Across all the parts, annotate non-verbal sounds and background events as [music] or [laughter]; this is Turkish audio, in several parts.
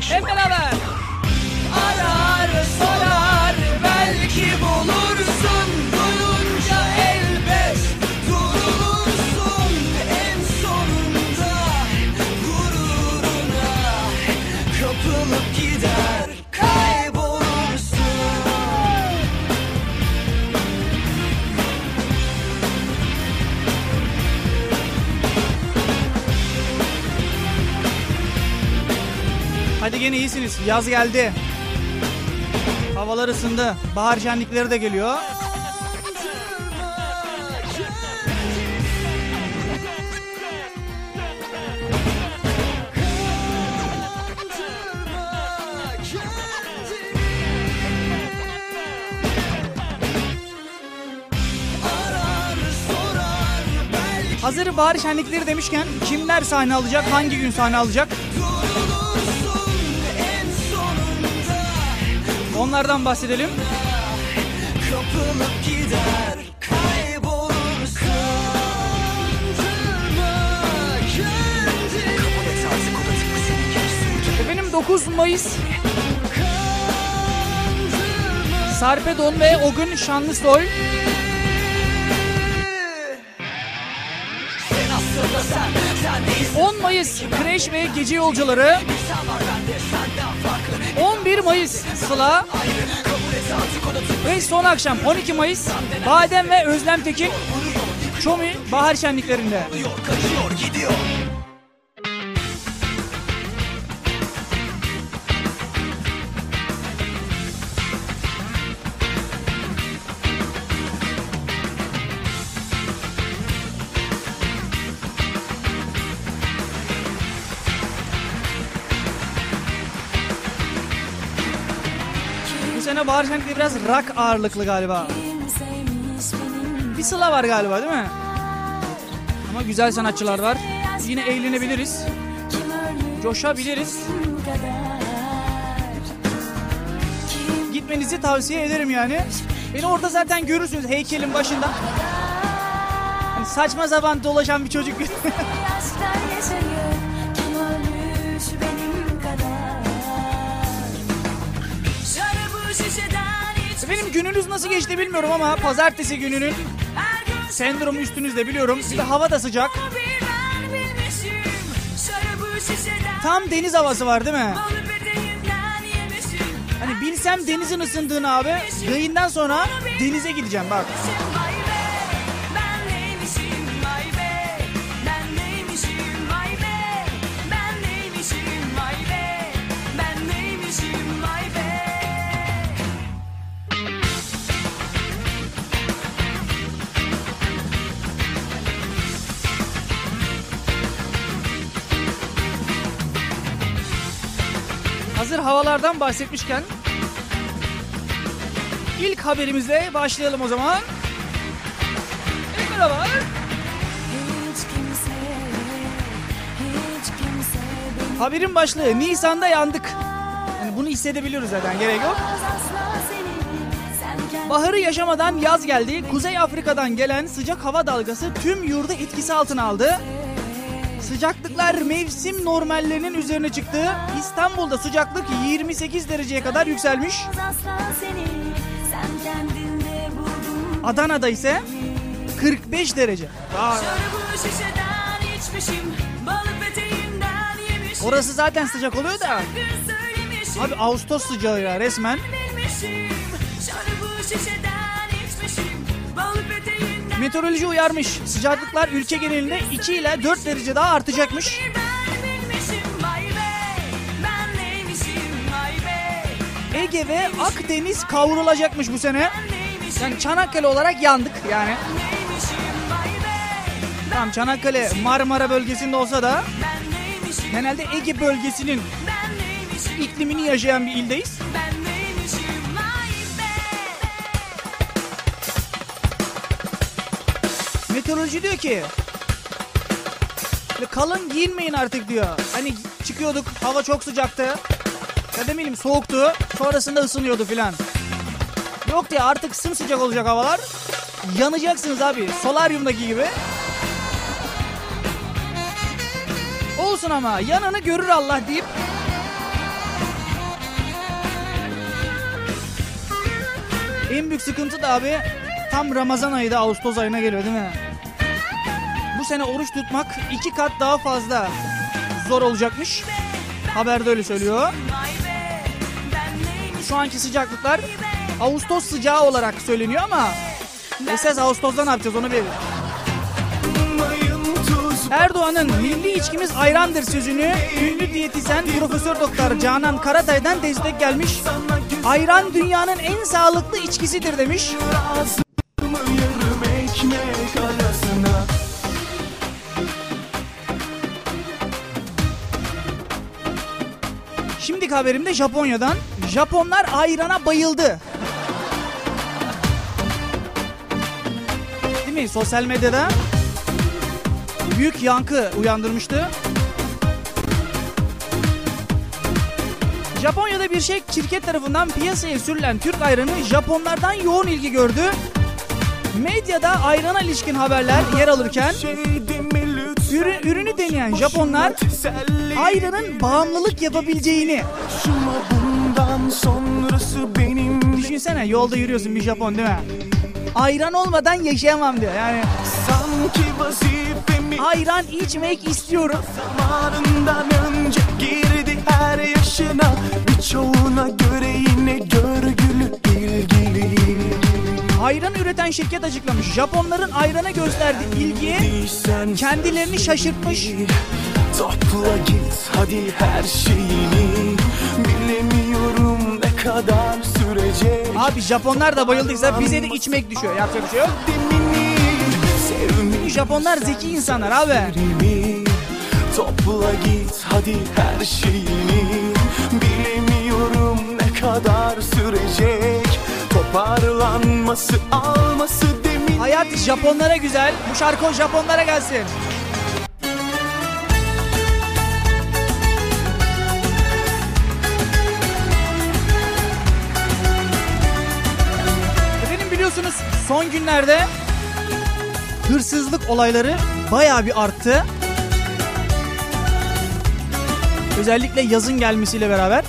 Hep iyisiniz. Yaz geldi. Havalar ısındı. Bahar şenlikleri de geliyor. Hazır bahar şenlikleri demişken kimler sahne alacak? Hangi gün sahne alacak? Onlardan bahsedelim. Kapılıp gider Efendim 9 Mayıs. Sarpedon ve o gün Şanlı Sol. Sen, sen 10 Mayıs Kreş ve Gece Yolcuları. Mayıs Sıla. Ve son akşam 12 Mayıs Badem ve Özlem Tekin Çomi Bahar Şenliklerinde sene Bahar Şenlikleri biraz rock ağırlıklı galiba Bir Sıla var galiba değil mi? Ama güzel sanatçılar var Yine eğlenebiliriz Coşabiliriz Gitmenizi tavsiye ederim yani. Beni orada zaten görürsünüz heykelin başında. Hani saçma zaman dolaşan bir çocuk. [laughs] Benim gününüz nasıl geçti bilmiyorum ama pazartesi gününün sendromu üstünüzde biliyorum. Bir hava da sıcak. Tam deniz havası var değil mi? Hani bilsem denizin ısındığını abi yayından sonra denize gideceğim bak. Hazır havalardan bahsetmişken ilk haberimizle başlayalım o zaman. Kimse beni Haberin başlığı Nisan'da yandık. Yani bunu hissedebiliyoruz zaten gerek yok. Baharı yaşamadan yaz geldi. Kuzey Afrika'dan gelen sıcak hava dalgası tüm yurdu etkisi altına aldı. Sıcaklıklar mevsim normallerinin üzerine çıktı. İstanbul'da sıcaklık 28 dereceye kadar yükselmiş. Adana'da ise 45 derece. Orası zaten sıcak oluyor da. Abi Ağustos sıcağı ya resmen. şişeden Meteoroloji uyarmış. Sıcaklıklar ülke genelinde 2 ile 4 derece daha artacakmış. Ege ve Akdeniz kavrulacakmış bu sene. Yani Çanakkale olarak yandık yani. Tamam Çanakkale Marmara bölgesinde olsa da genelde Ege bölgesinin iklimini yaşayan bir ildeyiz. Ben meteoroloji diyor ki hani kalın giyinmeyin artık diyor. Hani çıkıyorduk hava çok sıcaktı. Ya demeyelim soğuktu. Sonrasında ısınıyordu filan. Yok diye artık sımsıcak olacak havalar. Yanacaksınız abi. Solaryumdaki gibi. Olsun ama yanını görür Allah deyip En büyük sıkıntı da abi tam Ramazan ayı da Ağustos ayına geliyor değil mi? Sene oruç tutmak iki kat daha fazla zor olacakmış. Haberde öyle söylüyor. Şu anki sıcaklıklar Ağustos sıcağı olarak söyleniyor ama esas Ağustos'ta ne yapacağız onu bir Erdoğan'ın milli içkimiz ayrandır sözünü ünlü diyetisyen Profesör Doktor Canan Karatay'dan destek gelmiş. Ayran dünyanın en sağlıklı içkisidir demiş. Şimdiki haberimde Japonya'dan. Japonlar ayrana bayıldı. Değil mi? Sosyal medyada büyük yankı uyandırmıştı. Japonya'da bir şey şirket tarafından piyasaya sürülen Türk ayranı Japonlardan yoğun ilgi gördü. Medyada ayrana ilişkin haberler yer alırken ürün, ürünü deneyen Japonlar ayranın bağımlılık yapabileceğini Düşünsene yolda yürüyorsun bir Japon değil mi? Ayran olmadan yaşayamam diyor. Yani Sanki vazifemi ayran içmek istiyorum. zamanından önce girdi her yaşına Birçoğuna göre yine ilgili Ayran üreten şirket açıklamış. Japonların ayrana gösterdiği ilgiye kendilerini şaşırtmış. Topla git hadi her şeyini Bilemiyorum ne kadar sürecek Abi Japonlar da bayıldıysa bize de içmek düşüyor. Yapacak bir şey yok. Japonlar zeki insanlar abi. Topla git hadi her şeyini Bilemiyorum ne kadar sürecek Toparlanması alması demin Hayat Japonlara güzel. Bu şarkı Japonlara gelsin. Efendim biliyorsunuz son günlerde hırsızlık olayları bayağı bir arttı. Özellikle yazın gelmesiyle beraber.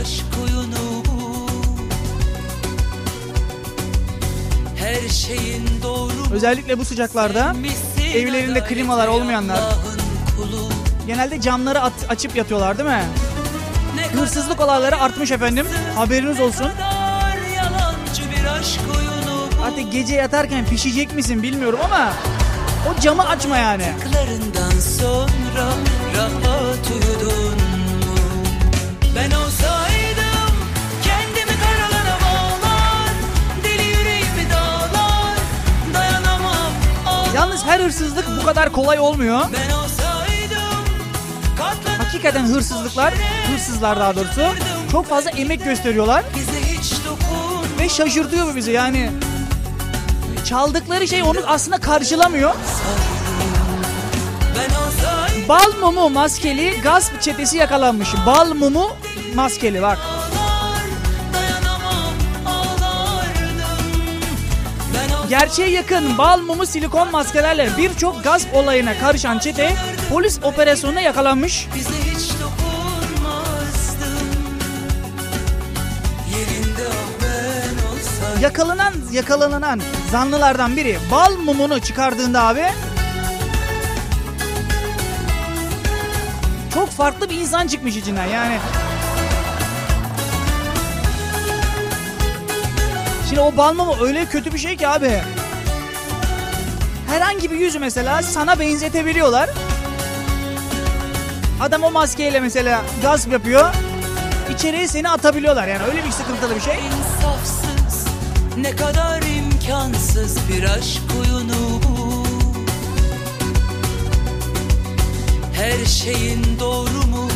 Aşk oyunu bu Her şeyin doğru Özellikle bu sıcaklarda evlerinde klimalar olmayanlar. Genelde camları at- açıp yatıyorlar değil mi? Ne Hırsızlık olayları artmış efendim. Haberiniz olsun. Hatta gece yatarken pişecek misin bilmiyorum ama o camı açma yani. Sonra rahat uyudun? Ben olsaydım kendimi karalara bağlar Deli yüreğimi dağlar dayanamam ağlar Yalnız her hırsızlık bu kadar kolay olmuyor. Ben olsaydım katlanır Hakikaten hırsızlıklar, hırsızlar daha doğrusu çok fazla emek gösteriyorlar bize hiç dokun ve şaşırtıyor bu bizi yani. Çaldıkları şey onu aslında karşılamıyor. Bal mumu maskeli gasp çetesi yakalanmış. Bal mumu maskeli bak. Gerçeğe yakın bal mumu silikon maskelerle birçok gasp olayına karışan çete polis operasyonuna yakalanmış. Yakalanan yakalanan zanlılardan biri bal mumunu çıkardığında abi çok farklı bir insan çıkmış içinden yani. Şimdi o bal mumu öyle kötü bir şey ki abi. Herhangi bir yüzü mesela sana benzetebiliyorlar. Adam o maskeyle mesela gasp yapıyor. İçeriye seni atabiliyorlar yani öyle bir sıkıntılı bir şey. insafsız Ne kadar imkansız bir aşk oyunu bu Her şeyin doğru mu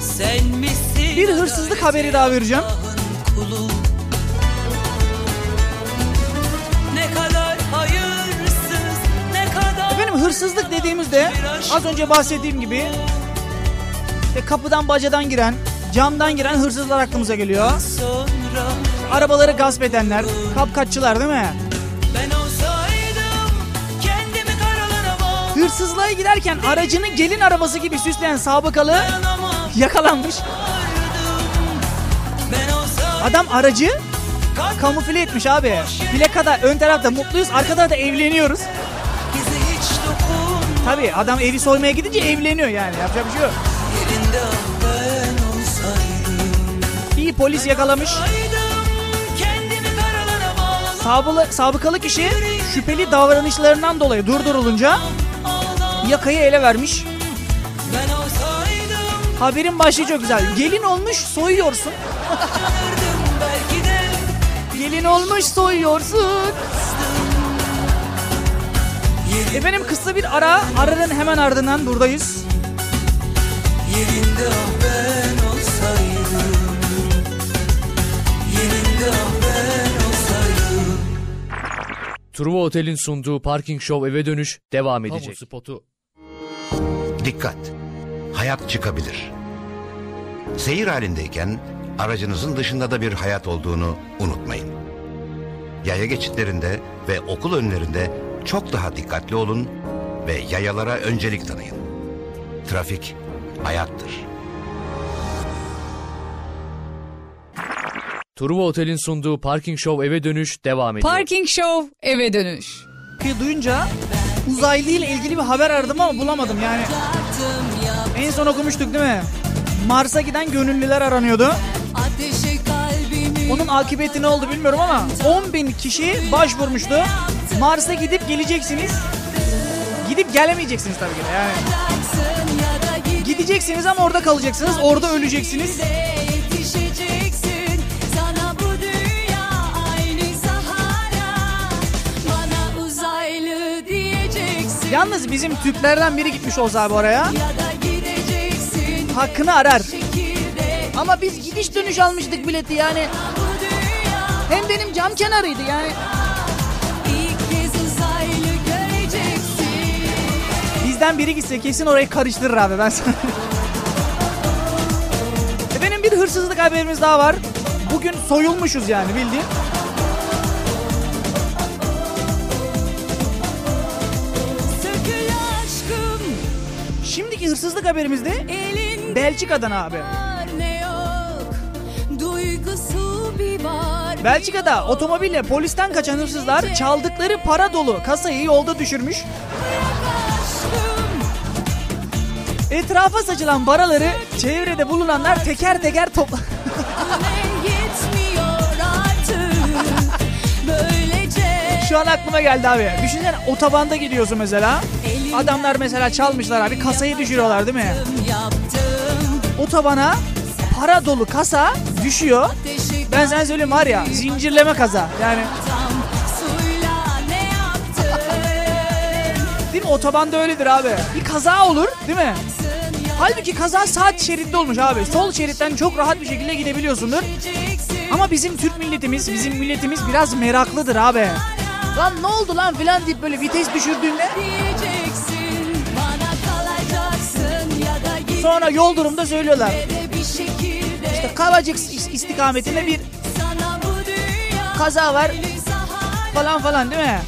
sen misin Bir hırsızlık haberi daha vereceğim. Kulu hırsızlık dediğimizde az önce bahsettiğim gibi işte kapıdan bacadan giren, camdan giren hırsızlar aklımıza geliyor. Arabaları gasp edenler, kapkaççılar değil mi? Hırsızlığa giderken aracını gelin arabası gibi süsleyen sabıkalı yakalanmış. Adam aracı kamufle etmiş abi. Plakada ön tarafta mutluyuz, arkada da evleniyoruz. Tabi adam evi soymaya gidince evleniyor yani. Yapacak bir şey yok. İyi polis yakalamış. Sabılı, sabıkalı kişi şüpheli davranışlarından dolayı durdurulunca yakayı ele vermiş. Haberin başlığı çok güzel. Gelin olmuş soyuyorsun. [laughs] Gelin olmuş soyuyorsun. Efendim kısa bir ara. Aranın hemen ardından buradayız. Yerinde ah ben olsaydım Yerinde ah ben olsaydım Truva Otel'in sunduğu Parking Show eve dönüş devam edecek. spotu. Dikkat! Hayat çıkabilir. Seyir halindeyken aracınızın dışında da bir hayat olduğunu unutmayın. Yaya geçitlerinde ve okul önlerinde çok daha dikkatli olun ve yayalara öncelik tanıyın. Trafik hayattır. Truva Otel'in sunduğu Parking Show eve dönüş devam ediyor. Parking Show eve dönüş. Duyunca uzaylı ile ilgili bir haber aradım ama bulamadım yani. En son okumuştuk değil mi? Mars'a giden gönüllüler aranıyordu. Onun akıbeti ne oldu bilmiyorum ama 10 bin kişi başvurmuştu. Mars'a gidip geleceksiniz. Gidip gelemeyeceksiniz tabii ki de yani. Gideceksiniz ama orada kalacaksınız. Orada öleceksiniz. Yalnız bizim Türklerden biri gitmiş olsa abi oraya. Hakkını arar. Ama biz gidiş dönüş almıştık bileti yani. Hem benim cam kenarıydı yani. Bizden biri gitse kesin orayı karıştırır abi ben sana. Efendim bir hırsızlık haberimiz daha var. Bugün soyulmuşuz yani bildiğin. Şimdiki hırsızlık haberimizde Belçika'dan abi. Belçika'da otomobille polisten kaçan hırsızlar çaldıkları para dolu kasayı yolda düşürmüş. Etrafa saçılan paraları çevrede bulunanlar teker teker topla... [laughs] Şu an aklıma geldi abi. Düşünsene otobanda gidiyorsun mesela. Adamlar mesela çalmışlar abi kasayı düşürüyorlar değil mi? Otobana para dolu kasa düşüyor. Ben sana söyleyeyim var ya zincirleme kaza. Yani değil mi otobanda öyledir abi. Bir kaza olur değil mi? Halbuki kaza sağ şeritte olmuş abi. Sol şeritten çok rahat bir şekilde gidebiliyorsundur. Ama bizim Türk milletimiz, bizim milletimiz biraz meraklıdır abi. Lan ne oldu lan filan deyip böyle vites düşürdüğünde sonra yol durumda söylüyorlar. İşte Kavacık is- istikametinde bir kaza var falan falan değil mi?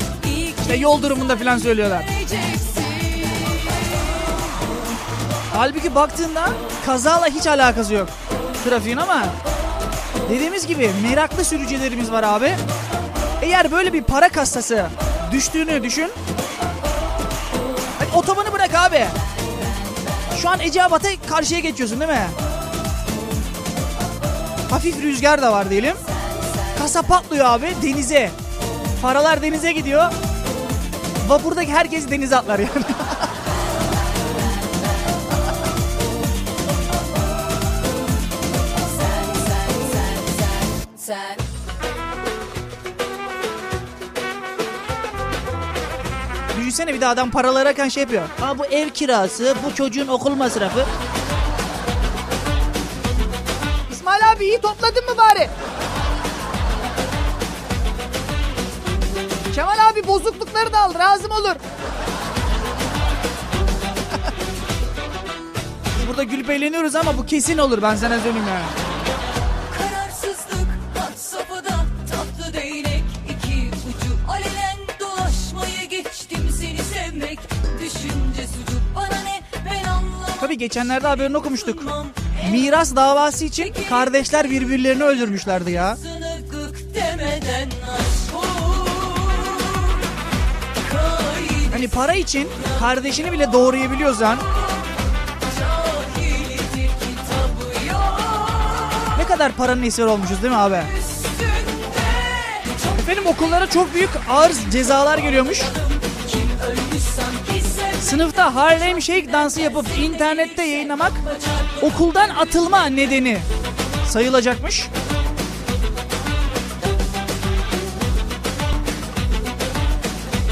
İşte yol durumunda falan söylüyorlar. Halbuki baktığında kazayla hiç alakası yok trafiğin ama dediğimiz gibi meraklı sürücülerimiz var abi. Eğer böyle bir para kastası düştüğünü düşün. Hadi otobanı bırak abi. Şu an Eceabat'a karşıya geçiyorsun değil mi? Hafif rüzgar da var diyelim. Kasa patlıyor abi denize. Paralar denize gidiyor. Vapurdaki herkes denize atlar yani. [laughs] Sen Düşünsene bir de adam paraları ararken şey yapıyor. Ha bu ev kirası, bu çocuğun okul masrafı. Abi iyi topladın mı bari? Kemal abi bozuklukları da al lazım olur. [laughs] Biz burada gülüp eğleniyoruz ama bu kesin olur ben sana söyleyeyim yani. Kararsızlık had safhada tatlı değnek iki ucu alenen dolaşmayı geçtim seni sevmek düşün geçenlerde haberini okumuştuk. Miras davası için kardeşler birbirlerini öldürmüşlerdi ya. Hani para için kardeşini bile doğrayabiliyorsan ne kadar paranın eseri olmuşuz değil mi abi? Efendim okullara çok büyük ağır cezalar geliyormuş. Sınıfta Harlem Shake dansı yapıp internette yayınlamak okuldan atılma nedeni sayılacakmış.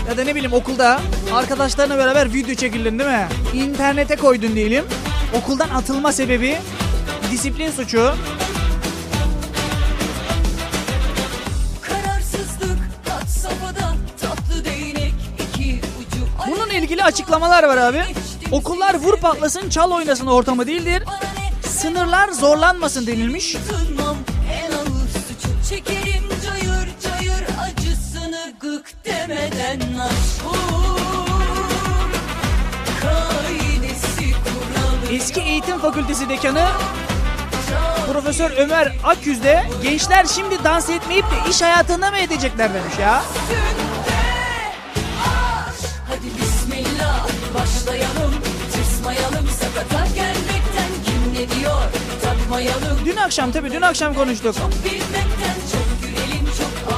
Ya da ne bileyim okulda arkadaşlarına beraber video çekildin değil mi? İnternete koydun diyelim. Okuldan atılma sebebi disiplin suçu. Bununla ilgili açıklamalar var abi. Okullar vur patlasın çal oynasın ortamı değildir. Sınırlar zorlanmasın denilmiş. Çekerim cayır cayır acısını gık demeden aşk Eski Eğitim Fakültesi Dekanı Profesör Ömer Akyüz de gençler şimdi dans etmeyip de iş hayatında mı edecekler demiş ya. Dün akşam tabii dün akşam konuştuk.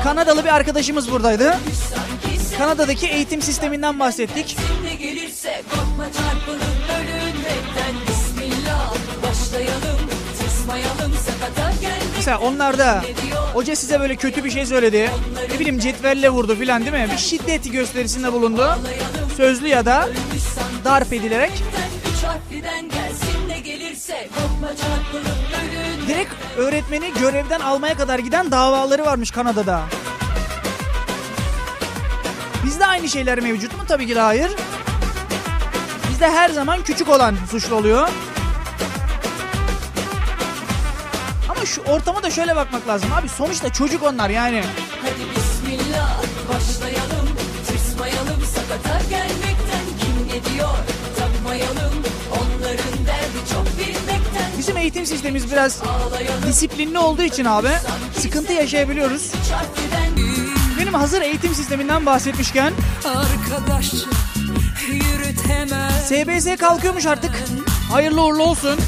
Kanadalı bir arkadaşımız buradaydı. Kanada'daki eğitim sisteminden bahsettik. Mesela onlarda hoca size böyle kötü bir şey söyledi. Ne bileyim cetvelle vurdu filan değil mi? Bir şiddet gösterisinde bulundu. Sözlü ya da darp edilerek. Üç harfliden gelsin ne gelirse korkma çarpılıp Direkt öğretmeni görevden almaya kadar giden davaları varmış Kanada'da. Bizde aynı şeyler mevcut mu? Tabii ki de hayır. Bizde her zaman küçük olan suçlu oluyor. Ama şu ortama da şöyle bakmak lazım. Abi sonuçta çocuk onlar yani. Hadi bismillah başlayalım eğitim sistemimiz biraz disiplinli olduğu için abi sıkıntı yaşayabiliyoruz. Benim hazır eğitim sisteminden bahsetmişken SBS kalkıyormuş artık. Hayırlı uğurlu olsun.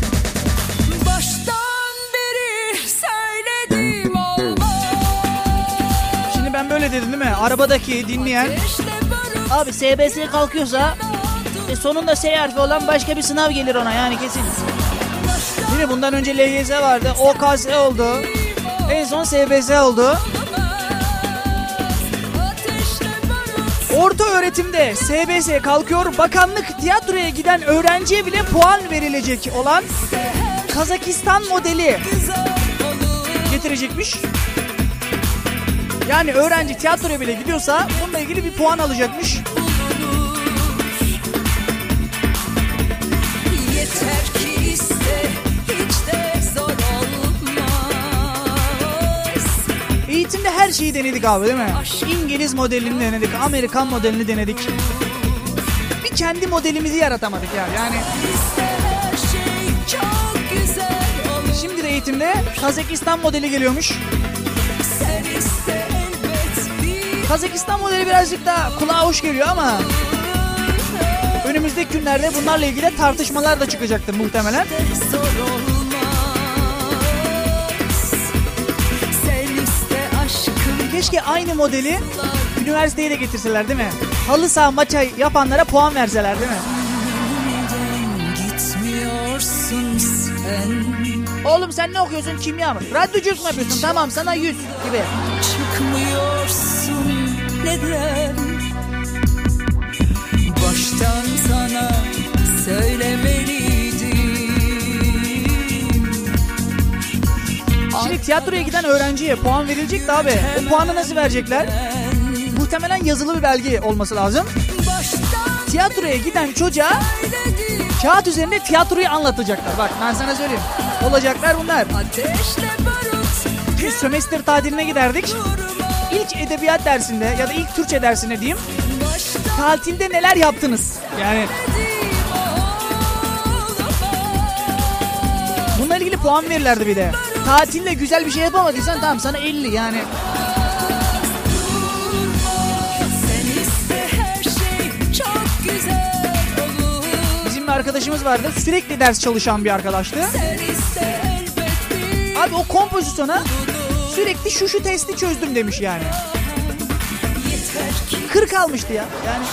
Şimdi ben böyle dedim değil mi? Arabadaki dinleyen Abi SBS kalkıyorsa e, sonunda S harfi olan başka bir sınav gelir ona yani kesin. Değil mi? Bundan önce LYS vardı. OKS oldu. En son SBS oldu. Orta öğretimde SBS kalkıyor. Bakanlık tiyatroya giden öğrenciye bile puan verilecek olan Kazakistan modeli getirecekmiş. Yani öğrenci tiyatroya bile gidiyorsa bununla ilgili bir puan alacakmış. Her şeyi denedik abi değil mi? İngiliz modelini denedik, Amerikan modelini denedik. Bir kendi modelimizi yaratamadık ya. Yani olur şimdi de eğitimde Kazakistan modeli geliyormuş. Kazakistan modeli birazcık daha kulağa hoş geliyor ama önümüzdeki günlerde bunlarla ilgili tartışmalar da çıkacaktır muhtemelen. Keşke aynı modeli üniversiteye de getirseler değil mi? Halı saha maça yapanlara puan verseler değil mi? Oğlum sen ne okuyorsun kimya mı? Radyoculuk mu yapıyorsun? Tamam sana 100 gibi. Çıkmıyorsun neden Baştan sana söylemeliydim Şimdi tiyatroya giden öğrenciye puan verilecek de abi. O puanı nasıl verecekler? Muhtemelen yazılı bir belge olması lazım. Tiyatroya giden çocuğa kağıt üzerinde tiyatroyu anlatacaklar. Bak ben sana söyleyeyim. Olacaklar bunlar. Biz sömestr tatiline giderdik. İlk edebiyat dersinde ya da ilk Türkçe dersinde diyeyim. Tatilde neler yaptınız? Yani olamaz ilgili puan verirlerdi bir de. Tatilde güzel bir şey yapamadıysan tamam sana 50 yani. Şey Bizim bir arkadaşımız vardı. Sürekli ders çalışan bir arkadaştı. Abi o kompozisyona sürekli şu şu testi çözdüm demiş yani. yeter ki 40 almıştı ya. Yani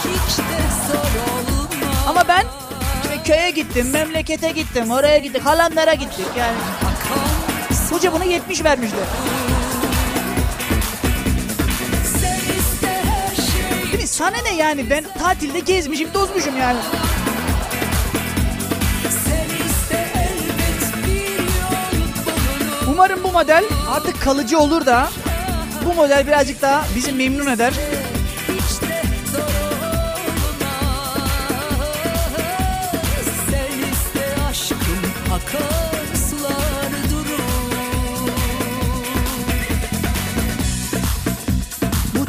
ama ben işte köye gittim, memlekete gittim, oraya gittik, halamlara gittik yani. Hoca buna 70 vermişti. Değil mi? Sana ne yani ben tatilde gezmişim, tozmuşum yani. Umarım bu model artık kalıcı olur da bu model birazcık daha bizi memnun eder.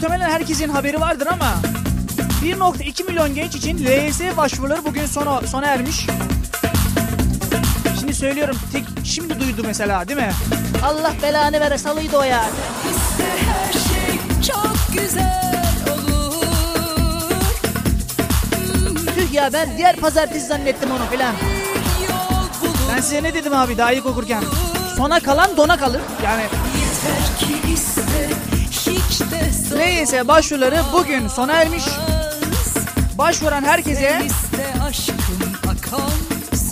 Muhtemelen herkesin haberi vardır ama 1.2 milyon genç için LYS başvuruları bugün sona, sona ermiş. Şimdi söylüyorum tek şimdi duydu mesela değil mi? Allah belanı vere salıydı o ya. Her şey çok güzel olur Tüh ya ben diğer pazartesi zannettim onu filan. Ben size ne dedim abi daha ilk okurken? Sona kalan dona kalır. Yani yeter ki LYS başvuruları bugün sona ermiş. Başvuran herkese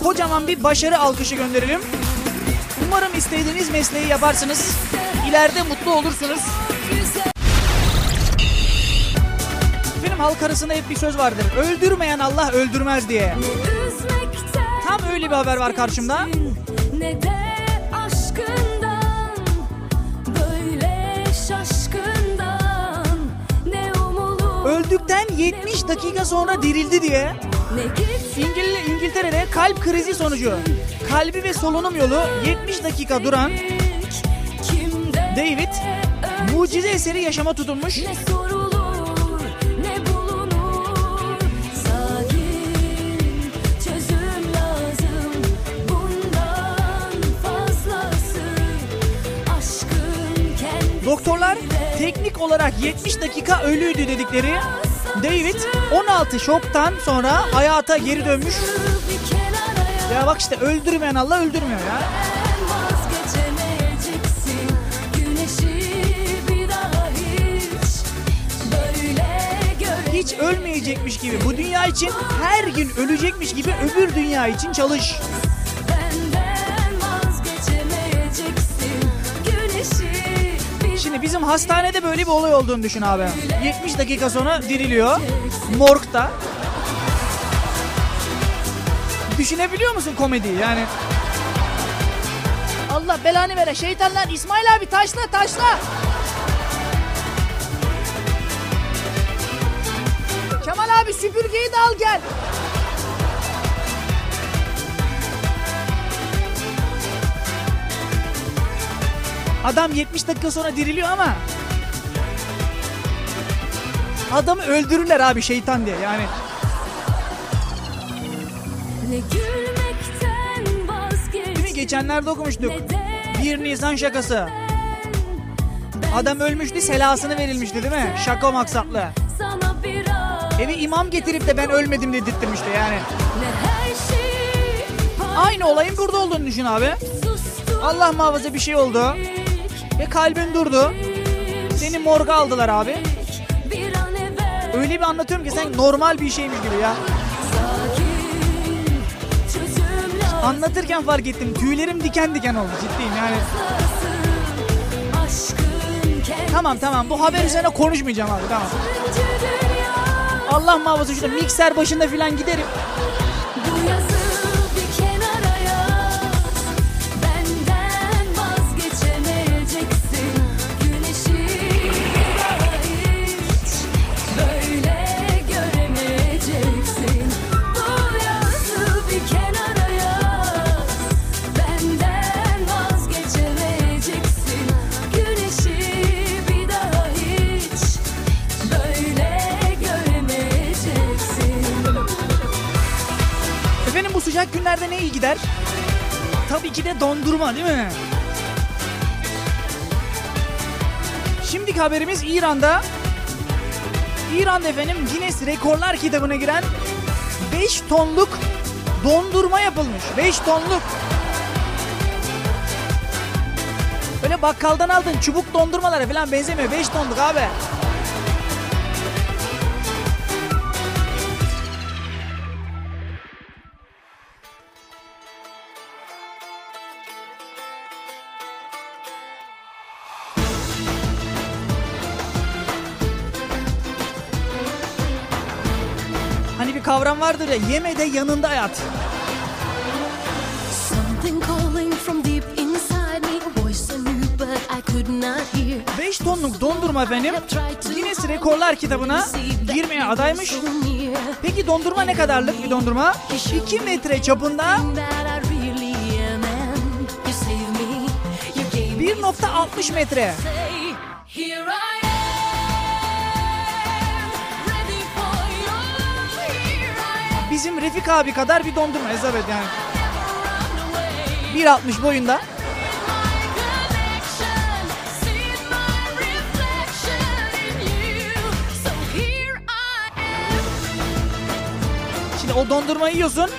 kocaman bir başarı alkışı gönderelim. Umarım istediğiniz mesleği yaparsınız. İleride mutlu olursunuz. Benim halk arasında hep bir söz vardır. Öldürmeyen Allah öldürmez diye. Tam öyle bir haber var karşımda. Ne Öldükten 70 dakika sonra dirildi diye. İngil İngiltere'de kalp krizi sonucu. Kalbi ve solunum yolu 70 dakika duran David mucize eseri yaşama tutunmuş. Doktorlar olarak 70 dakika ölüydü dedikleri David 16 şoktan sonra hayata geri dönmüş. Ya bak işte öldürmeyen Allah öldürmüyor ya. Hiç ölmeyecekmiş gibi bu dünya için her gün ölecekmiş gibi öbür dünya için çalış. Şimdi bizim hastanede böyle bir olay olduğunu düşün abi. 70 dakika sonra diriliyor. Morgda. Düşünebiliyor musun komediyi yani? Allah belanı vere şeytanlar İsmail abi taşla taşla. Kemal abi süpürgeyi de al gel. Adam 70 dakika sonra diriliyor ama Adamı öldürürler abi şeytan diye yani. Ne? Geçenlerde okumuştuk. Ne de 1 Nisan şakası. Adam ölmüştü selasını verilmişti değil mi? Şaka maksatlı. Evi imam getirip de ben ölmedim dedirttirmişti yani. Aynı olayın burada olduğunu düşün abi. Allah muhafaza bir şey oldu. Ve kalbin durdu. Seni morga aldılar abi. Öyle bir anlatıyorum ki sen normal bir şeymiş gibi ya. Anlatırken fark ettim. Tüylerim diken diken oldu ciddiyim yani. Tamam tamam bu haber üzerine konuşmayacağım abi tamam. Allah muhafaza şurada mikser başında falan giderim. Dondurma değil mi? Şimdiki haberimiz İran'da. İran'da efendim Guinness Rekorlar kitabına giren 5 tonluk dondurma yapılmış. 5 tonluk. Böyle bakkaldan aldın çubuk dondurmalara falan benzemiyor. 5 tonluk abi. Kavram vardır ya yeme de yanında yat. 5 tonluk dondurma efendim Guinness Rekorlar kitabına girmeye adaymış. Peki dondurma ne kadarlık bir dondurma? 2 metre çapında That I Bizim Refik abi kadar bir dondurma Elizabeth yani. run away. 1.60 boyunda. Şimdi o dondurmayı yiyorsun.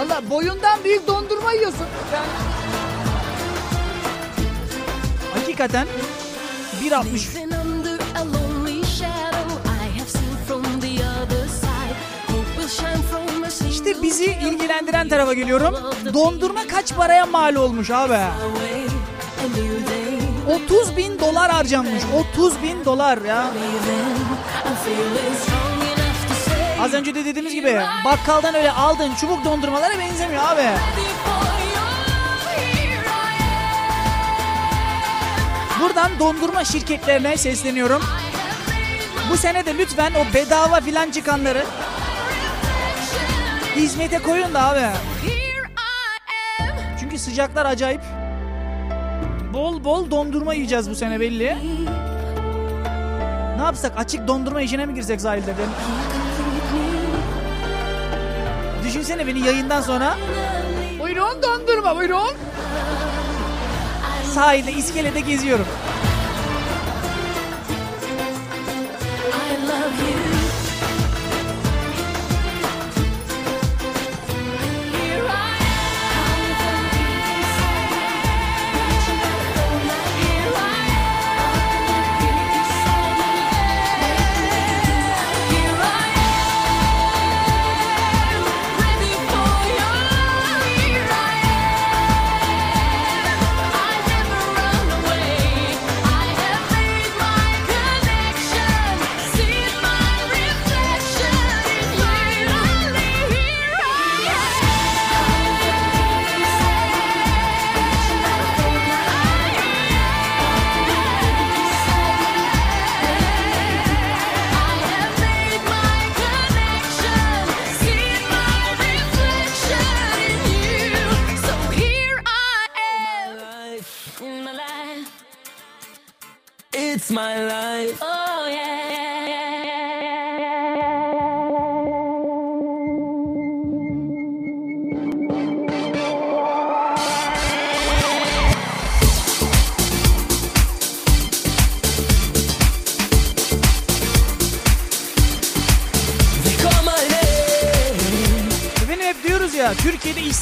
Allah boyundan büyük dondurma yiyorsun. Yani. Hakikaten 1.60 bizi ilgilendiren tarafa geliyorum. Dondurma kaç paraya mal olmuş abi? away. And here they 30 bin dolar harcanmış. 30 bin dolar ya. Az önce de dediğimiz gibi bakkaldan öyle aldığın çubuk dondurmalara benzemiyor abi. Buradan dondurma şirketlerine sesleniyorum. Bu sene de lütfen o bedava filan çıkanları hizmete koyun da abi. Çünkü sıcaklar acayip. Bol bol dondurma yiyeceğiz bu sene belli. Ne yapsak açık dondurma işine mi girsek sahilde? Ben... Düşünsene beni yayından sonra. Buyurun dondurma buyurun. Sahilde iskelede geziyorum.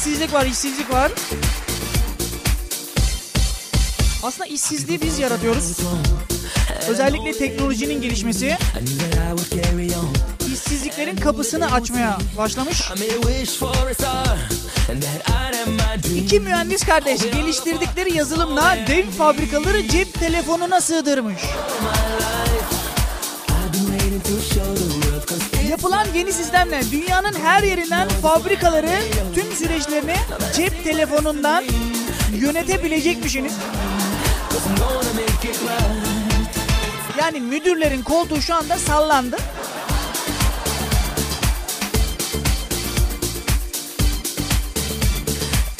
İşsizlik var işsizlik var. Aslında işsizliği biz yaratıyoruz. Özellikle teknolojinin gelişmesi işsizliklerin kapısını açmaya başlamış. İki mühendis kardeş geliştirdikleri yazılımla dev fabrikaları cep telefonuna sığdırmış. Yapılan yeni sistemle dünyanın her yerinden fabrikaları tüm süreçlerini cep telefonundan yönetebilecekmişsiniz. Yani müdürlerin koltuğu şu anda sallandı.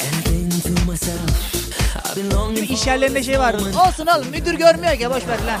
And I think to myself, I've been longing Değil mi? İş yerlerinde şey var. Olsun oğlum müdür görmüyor ki boş ver lan.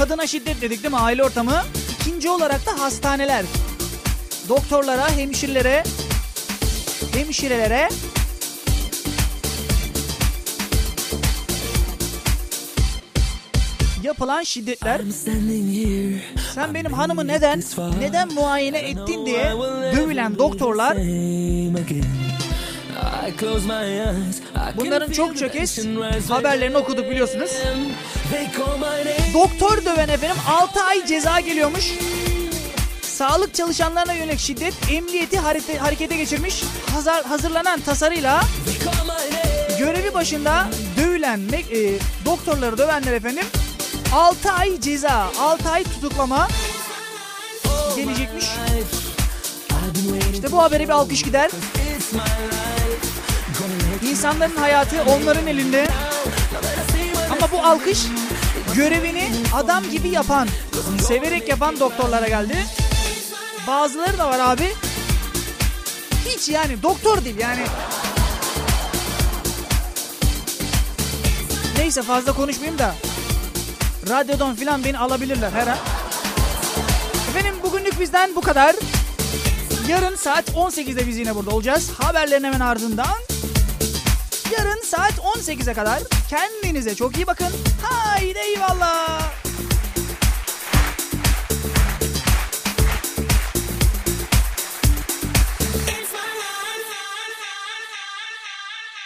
Kadına şiddet dedik değil mi? Aile ortamı. İkinci olarak da hastaneler. Doktorlara, hemşirelere, hemşirelere yapılan şiddetler. Sen benim hanımı neden, neden muayene ettin diye dövülen doktorlar bunların çokça kez haberlerini okuduk biliyorsunuz. Doktor döven efendim 6 ay ceza geliyormuş. Sağlık çalışanlarına yönelik şiddet emniyeti harite- harekete geçirmiş. Hazır, hazırlanan tasarıyla görevi başında dövülen e, doktorları dövenler efendim 6 ay ceza, 6 ay tutuklama been waiting. İşte bu habere bir alkış gider. İnsanların hayatı onların elinde. Ama bu alkış görevini adam gibi yapan, severek yapan doktorlara geldi. Bazıları da var abi. Hiç yani doktor değil yani. Neyse fazla konuşmayayım da. Radyodan filan beni alabilirler her an. Efendim bugünlük bizden bu kadar. Yarın saat 18'de biz yine burada olacağız. Haberlerin hemen ardından. Yarın saat 18'e kadar kendinize çok iyi bakın. Haydi eyvallah.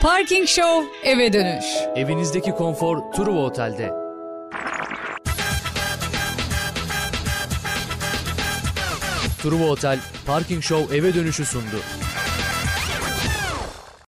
Parking Show eve dönüş. Evinizdeki konfor Truva Otel'de. Truva Otel, Parking Show eve dönüşü sundu.